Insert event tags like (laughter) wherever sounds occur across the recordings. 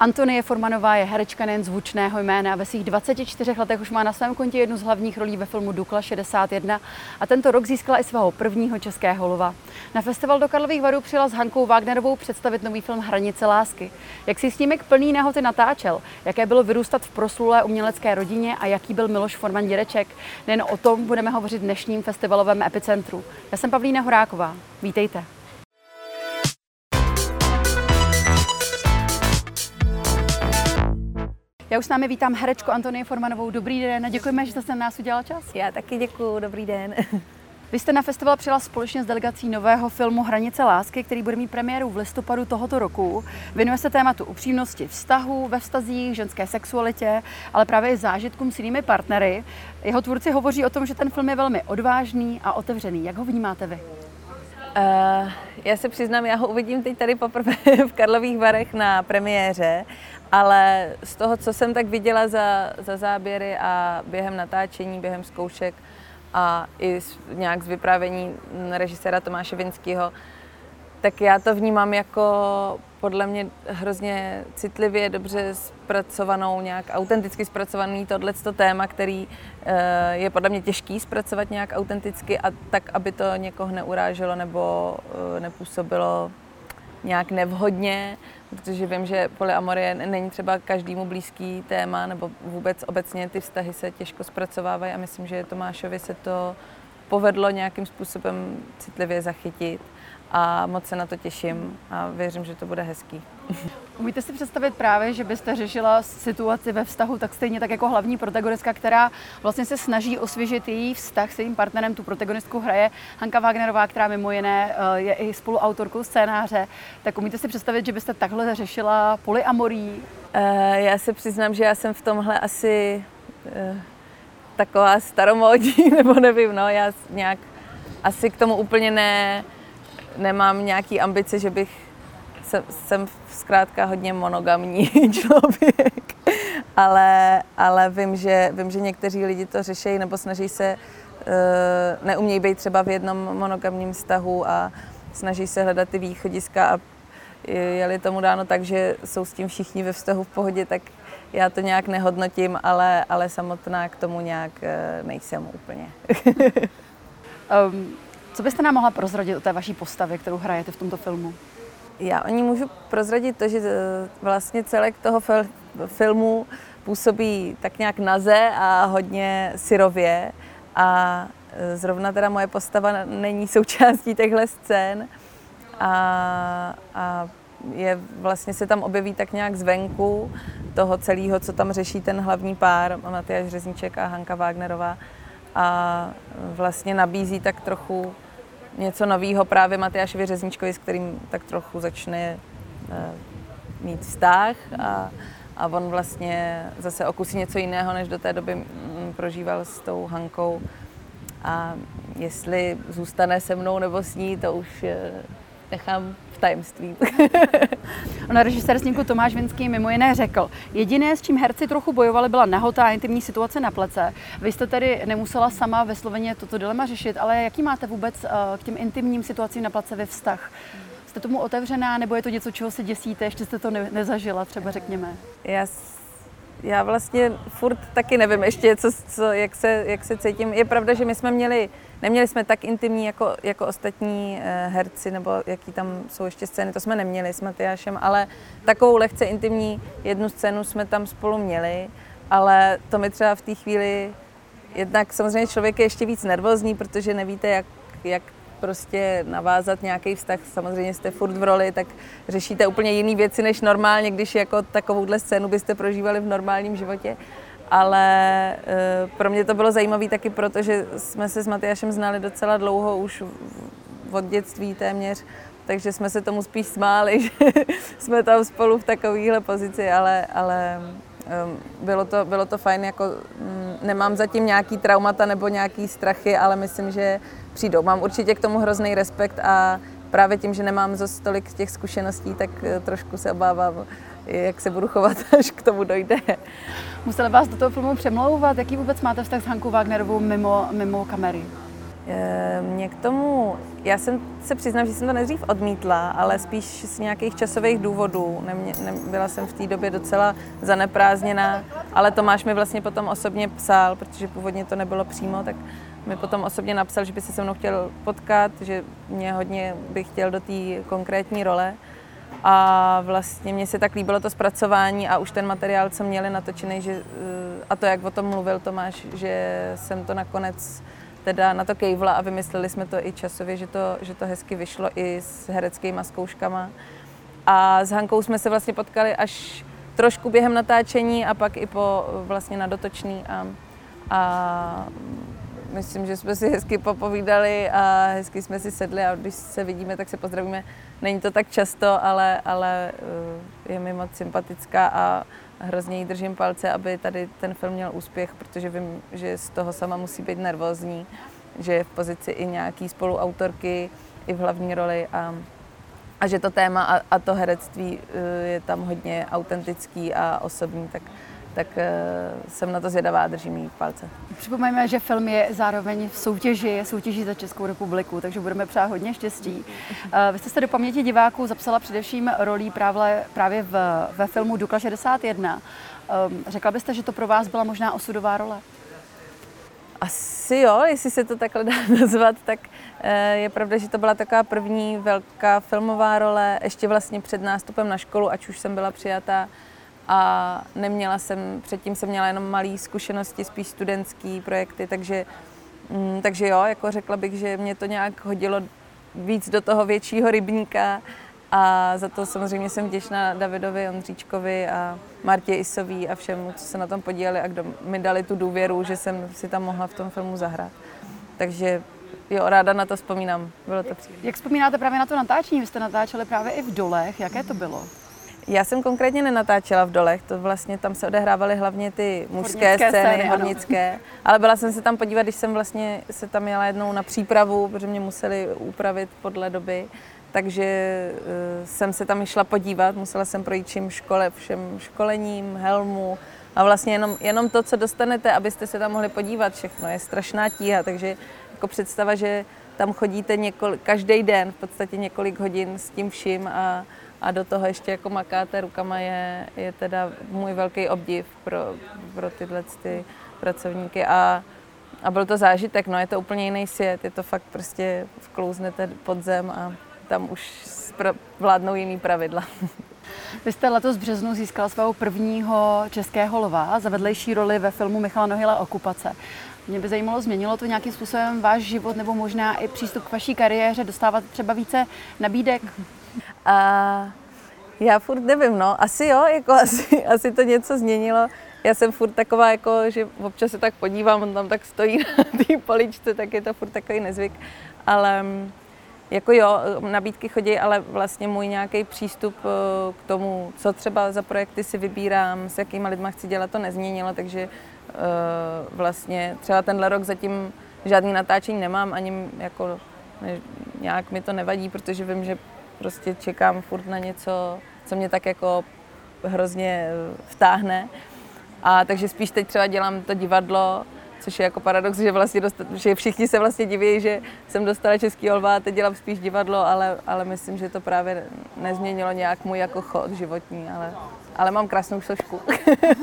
Antonie Formanová je herečka nejen zvučného jména. Ve svých 24 letech už má na svém kontě jednu z hlavních rolí ve filmu Dukla 61 a tento rok získala i svého prvního českého lova. Na festival do Karlových Varů přijela s Hankou Wagnerovou představit nový film Hranice lásky. Jak si snímek plný nahoty natáčel, jaké bylo vyrůstat v proslulé umělecké rodině a jaký byl Miloš Forman dědeček. Nejen o tom budeme hovořit v dnešním festivalovém epicentru. Já jsem Pavlína Horáková. Vítejte. Já už s námi vítám herečku Antonie Formanovou. Dobrý den a děkujeme, že jste na nás udělala čas. Já taky děkuji, dobrý den. Vy jste na festival přijela společně s delegací nového filmu Hranice lásky, který bude mít premiéru v listopadu tohoto roku. Věnuje se tématu upřímnosti vztahu, ve vztazích, ženské sexualitě, ale právě i zážitkům s jinými partnery. Jeho tvůrci hovoří o tom, že ten film je velmi odvážný a otevřený. Jak ho vnímáte vy? Uh, já se přiznám, já ho uvidím teď tady poprvé (laughs) v Karlových Varech na premiéře ale z toho, co jsem tak viděla za, za záběry a během natáčení, během zkoušek a i z, nějak z vyprávění režiséra Tomáše Vinského, tak já to vnímám jako podle mě hrozně citlivě, dobře zpracovanou, nějak autenticky zpracovaný tohleto téma, který eh, je podle mě těžký zpracovat nějak autenticky a tak, aby to někoho neuráželo nebo eh, nepůsobilo nějak nevhodně, protože vím, že polyamorie není třeba každému blízký téma, nebo vůbec obecně ty vztahy se těžko zpracovávají a myslím, že Tomášovi se to povedlo nějakým způsobem citlivě zachytit a moc se na to těším a věřím, že to bude hezký. Umíte si představit právě, že byste řešila situaci ve vztahu tak stejně tak jako hlavní protagonistka, která vlastně se snaží osvěžit její vztah s jejím partnerem. Tu protagonistku hraje Hanka Wagnerová, která mimo jiné eh, je i spoluautorkou scénáře. Tak umíte si představit, že byste takhle řešila polyamorí? Eh, já se přiznám, že já jsem v tomhle asi eh, taková staromódní, (laughs) nebo nevím, no, já nějak asi k tomu úplně ne, nemám nějaký ambice, že bych jsem, jsem zkrátka hodně monogamní (laughs) člověk, ale, ale vím, že, vím, že někteří lidi to řeší nebo snaží se, uh, neumějí být třeba v jednom monogamním vztahu a snaží se hledat ty východiska a je-li tomu dáno tak, že jsou s tím všichni ve vztahu v pohodě, tak já to nějak nehodnotím, ale, ale samotná k tomu nějak uh, nejsem úplně. (laughs) um, co byste nám mohla prozradit o té vaší postavě, kterou hrajete v tomto filmu? Já o ní můžu prozradit to, že eh, vlastně celek toho filmu působí tak nějak naze a hodně syrově. A eh, zrovna teda moje postava není součástí těchto scén. A, a je, vlastně se tam objeví tak nějak zvenku toho celého, co tam řeší ten hlavní pár, Matyáš Řezníček a Hanka Wagnerová. A vlastně nabízí tak trochu něco nového právě Matyášovi Řezničkovi, s kterým tak trochu začne uh, mít vztah a, a on vlastně zase okusí něco jiného, než do té doby mm, prožíval s tou Hankou. A jestli zůstane se mnou nebo s ní, to už uh, nechám tajemství. (laughs) Ona režisér snímku Tomáš Vinský mimo jiné řekl, jediné, s čím herci trochu bojovali, byla nahotá a intimní situace na plece. Vy jste tedy nemusela sama ve Sloveně toto dilema řešit, ale jaký máte vůbec eh, k těm intimním situacím na place ve vztah? Jste tomu otevřená, nebo je to něco, čeho se děsíte, ještě jste to ne- nezažila, třeba řekněme? Já já vlastně furt taky nevím ještě, co, co, jak, se, jak se cítím. Je pravda, že my jsme měli, neměli jsme tak intimní jako, jako ostatní eh, herci, nebo jaký tam jsou ještě scény, to jsme neměli s Matyášem, ale takovou lehce intimní jednu scénu jsme tam spolu měli, ale to mi třeba v té chvíli, jednak samozřejmě člověk je ještě víc nervózní, protože nevíte, jak, jak prostě navázat nějaký vztah, samozřejmě jste furt v roli, tak řešíte úplně jiné věci než normálně, když jako takovouhle scénu byste prožívali v normálním životě. Ale e, pro mě to bylo zajímavé taky proto, že jsme se s Matyášem znali docela dlouho, už od dětství téměř, takže jsme se tomu spíš smáli, (laughs) že jsme tam spolu v takovéhle pozici, ale, ale bylo to, bylo to fajn, jako mm, nemám zatím nějaký traumata nebo nějaký strachy, ale myslím, že přijdou. Mám určitě k tomu hrozný respekt a právě tím, že nemám za tolik těch zkušeností, tak eh, trošku se obávám, jak se budu chovat, (laughs) až k tomu dojde. Museli vás do toho filmu přemlouvat? Jaký vůbec máte vztah s Hankou Wagnerovou mimo, mimo kamery? Eh, mě k tomu, já jsem se přiznám, že jsem to nejdřív odmítla, ale spíš z nějakých časových důvodů. Nemě, ne, byla jsem v té době docela zaneprázdněná, ale Tomáš mi vlastně potom osobně psal, protože původně to nebylo přímo, tak mi potom osobně napsal, že by se se mnou chtěl potkat, že mě hodně bych chtěl do té konkrétní role. A vlastně mně se tak líbilo to zpracování a už ten materiál, co měli natočený, že, eh, a to, jak o tom mluvil Tomáš, že jsem to nakonec teda na to kejvla a vymysleli jsme to i časově, že to, že to hezky vyšlo i s hereckýma zkouškama. A s Hankou jsme se vlastně potkali až trošku během natáčení a pak i po vlastně na dotočný a, a myslím, že jsme si hezky popovídali a hezky jsme si sedli a když se vidíme, tak se pozdravíme. Není to tak často, ale, ale eh, je mi moc sympatická a hrozně jí držím palce, aby tady ten film měl úspěch, protože vím, že z toho sama musí být nervózní, že je v pozici i nějaký spoluautorky, i v hlavní roli a, a že to téma a, a to herectví eh, je tam hodně autentický a osobní, tak tak uh, jsem na to zvědavá a držím jí palce. Připomeňme, že film je zároveň v soutěži, soutěží za Českou republiku, takže budeme přát hodně štěstí. Uh, vy jste se do paměti diváků zapsala především rolí právě, právě v, ve filmu Dukla 61. Um, ehm, řekla byste, že to pro vás byla možná osudová role? Asi jo, jestli se to takhle dá (laughs) nazvat, tak eh, je pravda, že to byla taková první velká filmová role, ještě vlastně před nástupem na školu, ať už jsem byla přijatá a neměla jsem, předtím jsem měla jenom malé zkušenosti, spíš studentské projekty, takže, mm, takže jo, jako řekla bych, že mě to nějak hodilo víc do toho většího rybníka a za to samozřejmě jsem vděčná Davidovi Ondříčkovi a Martě Isový a všemu, co se na tom podíleli a kdo mi dali tu důvěru, že jsem si tam mohla v tom filmu zahrát. Takže jo, ráda na to vzpomínám. Bylo to příjemné. Jak vzpomínáte právě na to natáčení? Vy jste natáčeli právě i v dolech. Jaké to bylo? Já jsem konkrétně nenatáčela v dolech, to vlastně tam se odehrávaly hlavně ty mužské hornické scény, scény hornické, ale byla jsem se tam podívat, když jsem vlastně se tam jela jednou na přípravu, protože mě museli upravit podle doby, takže uh, jsem se tam šla podívat, musela jsem projít všem škole, všem školením, helmu a vlastně jenom, jenom to, co dostanete, abyste se tam mohli podívat všechno, je strašná tíha, takže jako představa, že tam chodíte každý den v podstatě několik hodin s tím vším a a do toho ještě jako makáte rukama je, je teda můj velký obdiv pro, pro tyhle ty pracovníky a, a byl to zážitek, no je to úplně jiný svět, je to fakt prostě vklouznete pod zem a tam už vládnou jiný pravidla. (laughs) Vy jste letos v březnu získal svého prvního českého lva za vedlejší roli ve filmu Michala Nohila Okupace. Mě by zajímalo, změnilo to nějakým způsobem váš život nebo možná i přístup k vaší kariéře, dostávat třeba více nabídek? A já furt nevím, no, asi jo, jako (laughs) asi, asi to něco změnilo. Já jsem furt taková, jako, že občas se tak podívám, on tam tak stojí (laughs) na té poličce, tak je to furt takový nezvyk. Ale jako jo, nabídky chodí, ale vlastně můj nějaký přístup eh, k tomu, co třeba za projekty si vybírám, s jakýma lidma chci dělat, to nezměnilo, takže eh, vlastně třeba tenhle rok zatím žádný natáčení nemám, ani jako nějak mi to nevadí, protože vím, že prostě čekám furt na něco, co mě tak jako hrozně eh, vtáhne. A takže spíš teď třeba dělám to divadlo, což je jako paradox, že, vlastně dostat, že všichni se vlastně diví, že jsem dostala český olva a teď dělám spíš divadlo, ale, ale myslím, že to právě nezměnilo nějak můj jako chod životní, ale ale mám krásnou sošku.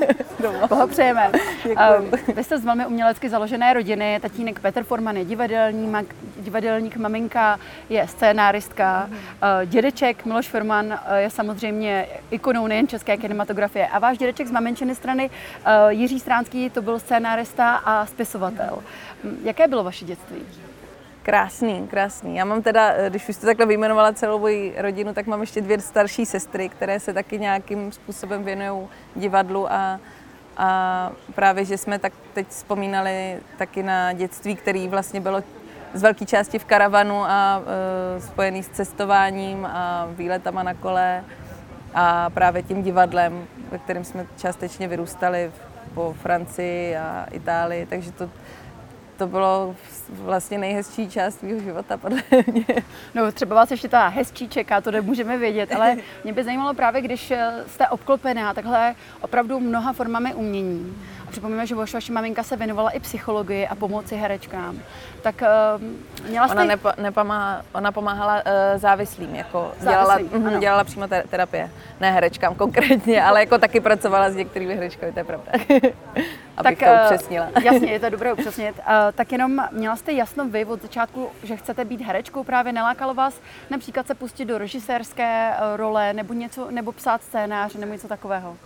(laughs) Pohopřejeme. Um, vy jste z velmi umělecky založené rodiny. Tatínek Petr Forman je divadelní, divadelník, maminka je scénáristka. Uh, dědeček Miloš Forman uh, je samozřejmě ikonou nejen české kinematografie. A váš dědeček z maminčiny strany uh, Jiří Stránský to byl scénárista a spisovatel. Jaké bylo vaše dětství? Krásný, krásný. Já mám teda, eh, když už jste takhle vyjmenovala celou moji rodinu, tak mám ještě dvě starší sestry, které se taky nějakým způsobem věnují divadlu a, a právě, že jsme tak teď vzpomínali taky na dětství, který vlastně bylo z velké části v karavanu a e, spojený s cestováním a výletama na kole a právě tím divadlem, ve kterém jsme částečně vyrůstali po Francii a Itálii, takže to to bylo vlastně nejhezčí část mého života, podle mě. No třeba vás ještě ta hezčí čeká, to nemůžeme vědět, ale (laughs) mě by zajímalo právě, když eh, jste obklopená takhle opravdu mnoha formami umění Připomínáme, že vaše maminka se věnovala i psychologii a pomoci herečkám. Tak uh, měla jste... Ona, nepo, nepomáha, ona pomáhala uh, závislým, jako Závislý, dělala, mm, dělala přímo te- terapie. Ne herečkám konkrétně, ale jako taky pracovala s některými herečkami, to je pravda. (laughs) Abych tak, to upřesnila. (laughs) jasně, je to dobré (laughs) upřesnit. Uh, tak jenom měla jste jasno vy od začátku, že chcete být herečkou, právě nelákalo vás například se pustit do režisérské role nebo něco, nebo psát scénář nebo něco takového?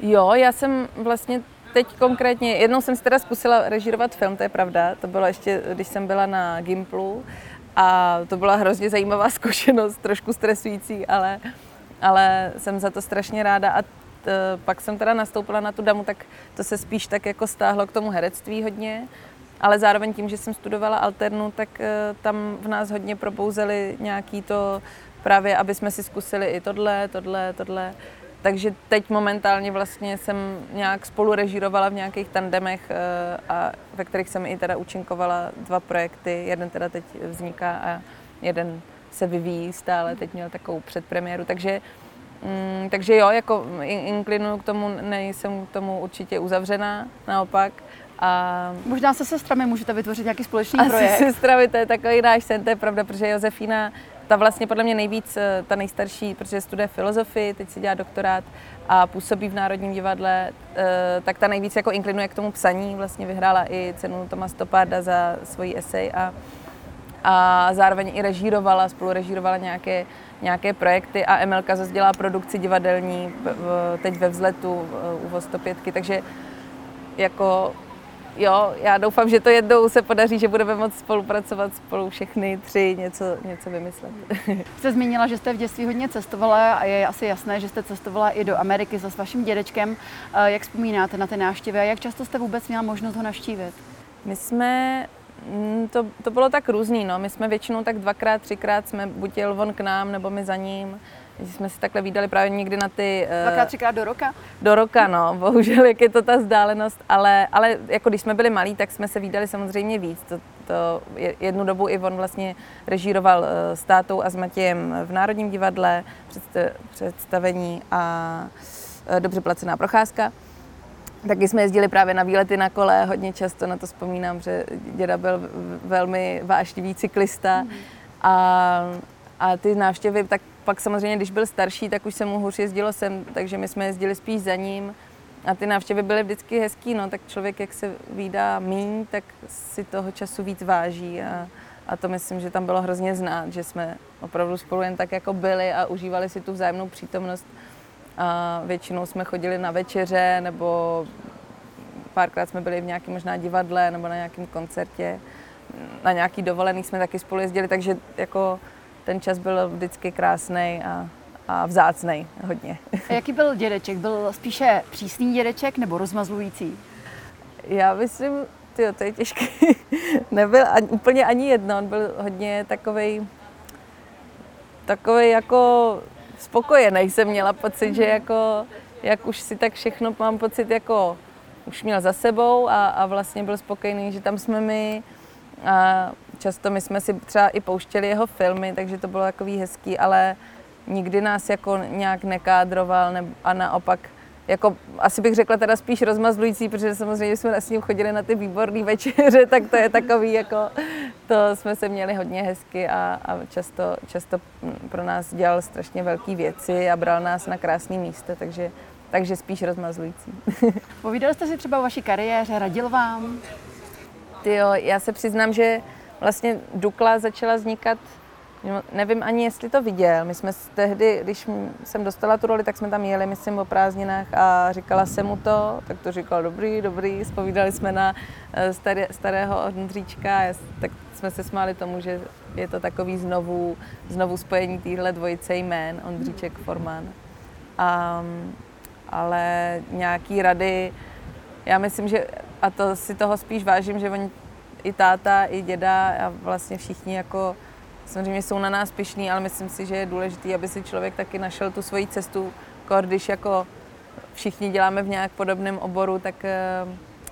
Jo, já jsem vlastně teď konkrétně, jednou jsem si teda zkusila režírovat film, to je pravda, to bylo ještě, když jsem byla na Gimplu a to byla hrozně zajímavá (laughs) zkušenost, trošku stresující, ale, ale jsem za to strašně ráda a pak jsem teda nastoupila na tu damu, tak to se spíš tak jako stáhlo k tomu herectví hodně, ale zároveň tím, že jsem studovala alternu, tak eh, tam v nás hodně probouzeli nějaký to právě, aby jsme si zkusili i tohle, tohle, tohle. Takže teď momentálně vlastně jsem nějak spolu režírovala v nějakých tandemech, eh, a ve kterých jsem i teda účinkovala dva projekty. Jeden teda teď vzniká a jeden se vyvíjí stále, teď měl takovou předpremiéru, takže mm, takže jo, jako inklinuju k tomu, nejsem k tomu určitě uzavřená, naopak. A Možná se sestrami můžete vytvořit nějaký společný projekt. sestrami, to je takový náš sen, to je pravda, protože Josefína ta vlastně podle mě nejvíc, eh, ta nejstarší, protože studuje filozofii, teď si dělá doktorát a působí v Národním divadle, eh, tak ta nejvíc jako inklinuje k tomu psaní, vlastně vyhrála i cenu Toma Stoparda za svoji esej a, a zároveň i režírovala, spolu režírovala nějaké, nějaké projekty a Emelka zase dělá produkci divadelní teď ve vzletu u Vostopětky, 105, takže jako jo, já doufám, že to jednou se podaří, že budeme moct spolupracovat spolu všechny tři, něco, něco vymyslet. (laughs) Jste zmínila, že jste v dětství hodně cestovala a je asi jasné, že jste cestovala i do Ameriky se s vaším dědečkem. Jak vzpomínáte na ty návštěvy a jak často jste vůbec měla možnost ho navštívit? My jsme to, to bylo tak různý, no. My jsme většinou tak dvakrát, třikrát jsme buď jel on k nám, nebo my za ním že jsme si takhle vydali právě někdy na ty... Eh, Dvakrát, třikrát do roka? Do roka, no. (laughs) Bohužel, jak je to ta vzdálenost, ale, ale jako když jsme byli malí, tak jsme se vydali samozřejmě víc. To, to jednu dobu i on vlastně režíroval eh, s tátou a s Matějem v Národním divadle představení a eh, dobře placená procházka. Taky jsme jezdili právě na výlety na kole, hodně často na to vzpomínám, že děda byl velmi vášnivý cyklista. Mm. A, a ty návštěvy, tak pak samozřejmě, když byl starší, tak už se mu hůř jezdilo sem, takže my jsme jezdili spíš za ním. A ty návštěvy byly vždycky hezký, no, tak člověk, jak se výdá míň, tak si toho času víc váží a, a to myslím, že tam bylo hrozně znát, že jsme opravdu spolu jen tak jako byli a užívali si tu vzájemnou přítomnost. A většinou jsme chodili na večeře nebo párkrát jsme byli v nějakém možná divadle nebo na nějakém koncertě. Na nějaký dovolený jsme taky spolu jezdili, takže jako ten čas byl vždycky krásný a, a vzácný hodně. A jaký byl dědeček? Byl spíše přísný dědeček nebo rozmazlující? Já myslím, tyjo, to je těžké. (laughs) Nebyl ani, úplně ani jedno, on byl hodně takový takový jako spokojený jsem měla pocit, že jako, jak už si tak všechno mám pocit jako už měl za sebou a, a vlastně byl spokojený, že tam jsme my. A často my jsme si třeba i pouštěli jeho filmy, takže to bylo takový hezký, ale nikdy nás jako nějak nekádroval ne, a naopak jako asi bych řekla teda spíš rozmazlující, protože samozřejmě jsme s ním chodili na ty výborné večeře, tak to je takový jako, to jsme se měli hodně hezky a, a často, často pro nás dělal strašně velké věci a bral nás na krásné místa, takže, takže spíš rozmazlující. (laughs) Povídali jste si třeba o vaší kariéře, radil vám? Ty jo, já se přiznám, že vlastně Dukla začala vznikat, nevím ani, jestli to viděl. My jsme tehdy, když jsem dostala tu roli, tak jsme tam jeli, myslím, o prázdninách a říkala jsem mu to, tak to říkal dobrý, dobrý, spovídali jsme na eh, staré, starého Ondříčka, tak jsme se smáli tomu, že je to takový znovu, znovu spojení téhle dvojice jmén, Ondříček, Forman. A, ale nějaký rady, já myslím, že, a to si toho spíš vážím, že oni i táta, i děda a vlastně všichni jako samozřejmě jsou na nás pišní, ale myslím si, že je důležité, aby si člověk taky našel tu svoji cestu, když jako všichni děláme v nějak podobném oboru, tak eh,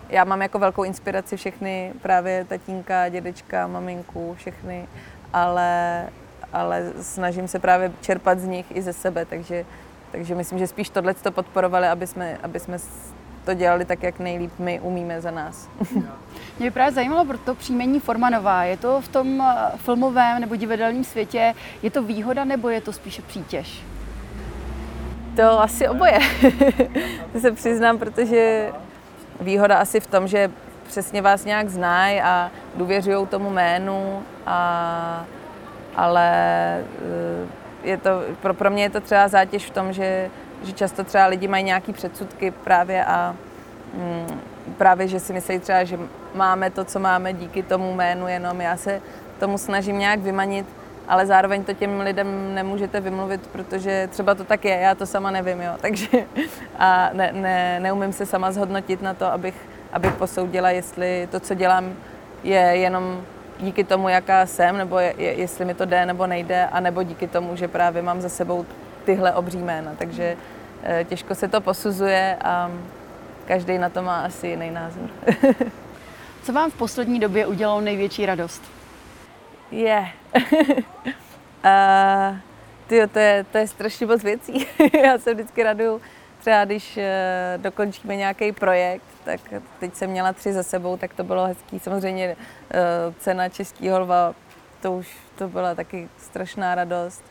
já mám jako velkou inspiraci všechny, právě tatínka, dědečka, maminku, všechny, ale, ale snažím se právě čerpat z nich i ze sebe, takže, takže myslím, že spíš tohle to podporovali, aby jsme, aby jsme to dělali tak, jak nejlíp my umíme za nás. (laughs) Mě by právě zajímalo pro to příjmení Formanová. Je to v tom eh, filmovém nebo divadelním světě, je to výhoda nebo je to spíše přítěž? To asi oboje. (laughs) to se přiznám, protože výhoda asi v tom, že přesně vás nějak znají a důvěřují tomu jménu, a, ale eh, je to, pro, pro mě je to třeba zátěž v tom, že, že často třeba lidi mají nějaký předsudky právě a mm, právě, že si myslí třeba, že máme to, co máme díky tomu jménu, jenom já se tomu snažím nějak vymanit, ale zároveň to těm lidem nemůžete vymluvit, protože třeba to tak je, já to sama nevím, jo, (laughs) takže a ne, ne, neumím se sama zhodnotit na to, abych, abych posoudila, jestli to, co dělám, je jenom díky tomu, jaká jsem, nebo je, je, jestli mi to jde nebo nejde, anebo díky tomu, že právě mám za sebou tyhle obří jména, takže těžko se to posuzuje a každý na to má asi jiný názor. (laughs) Co vám v poslední době udělalo největší radost? Je. (laughs) Yeah. uh, tyjo, to, je, to je strašně moc věcí. (laughs) Já se vždycky raduju, třeba když uh, dokončíme nějaký projekt, tak teď jsem měla tři za sebou, tak to bylo hezký. Samozřejmě uh, cena Českého lva, to už to byla taky strašná radost.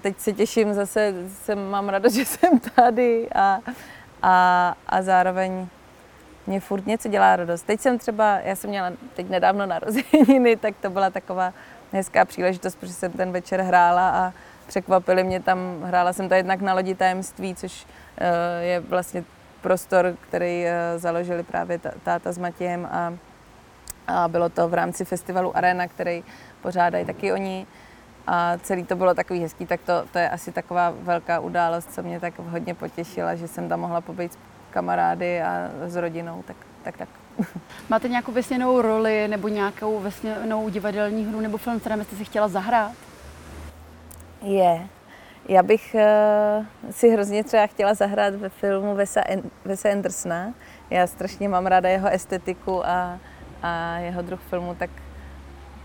Teď se těším zase, jsem, mám radost, (laughs) že jsem tady a, a, a zároveň mě furt něco dělá radost. Teď jsem třeba, já jsem měla teď nedávno narozeniny, tak to byla taková hezká příležitost, protože jsem ten večer hrála a překvapili mě tam, hrála jsem to jednak na lodi tajemství, což uh, je vlastně prostor, který uh, založili právě táta s Matějem a, a bylo to v rámci festivalu Arena, který pořádají taky oni a celý to bylo takový hezký, tak to, to je asi taková velká událost, co mě tak hodně potěšila, že jsem tam mohla pobbýt s kamarády a s rodinou, tak tak. tak. (laughs) Máte nějakou vesněnou roli nebo nějakou vesněnou divadelní hru nebo film, kterém jste si chtěla zahrát? Je. Já bych uh, si hrozně třeba chtěla zahrát ve filmu Vesa, Vesa Andersona. Já strašně mám ráda jeho estetiku a, a jeho druh filmu, tak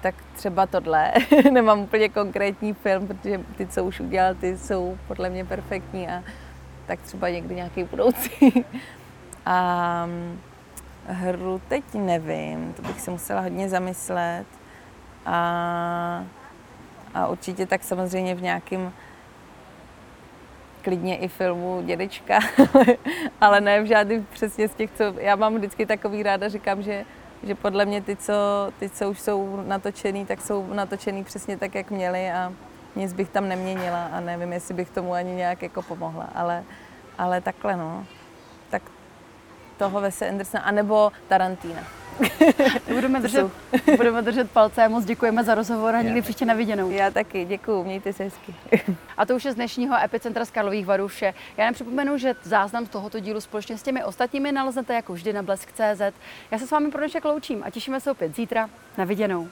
tak třeba tohle. (laughs) Nemám úplně konkrétní film, protože ty, co už udělal, ty jsou podle mě perfektní a tak třeba někdy nějaký budoucí. (laughs) a mm, hru teď nevím, to bych si musela hodně zamyslet. A, a určitě tak samozřejmě v nějakém klidně i filmu Dědečka, (laughs) ale ne v žádným přesně z těch, co já mám vždycky takový ráda, říkám, že že podle mě ty, co, ty, co už jsou natočený, tak jsou natočený přesně tak, jak měli a nic bych tam neměnila a nevím, jestli bych tomu ani nějak jako pomohla, ale, ale takhle no. Tak toho Vese Andersona, anebo Tarantína. (laughs) budeme, držet, (laughs) budeme držet palce a moc děkujeme za rozhovor a někdy příště na viděnou. Já taky, děkuji, mějte se hezky. a to už je z dnešního Epicentra z Karlových Varů vše. Já nepřipomenu, že záznam z tohoto dílu společně s těmi ostatními naleznete jako vždy na blesk.cz. Já se s vámi pro dnešek loučím a těšíme se opět zítra. Na viděnou.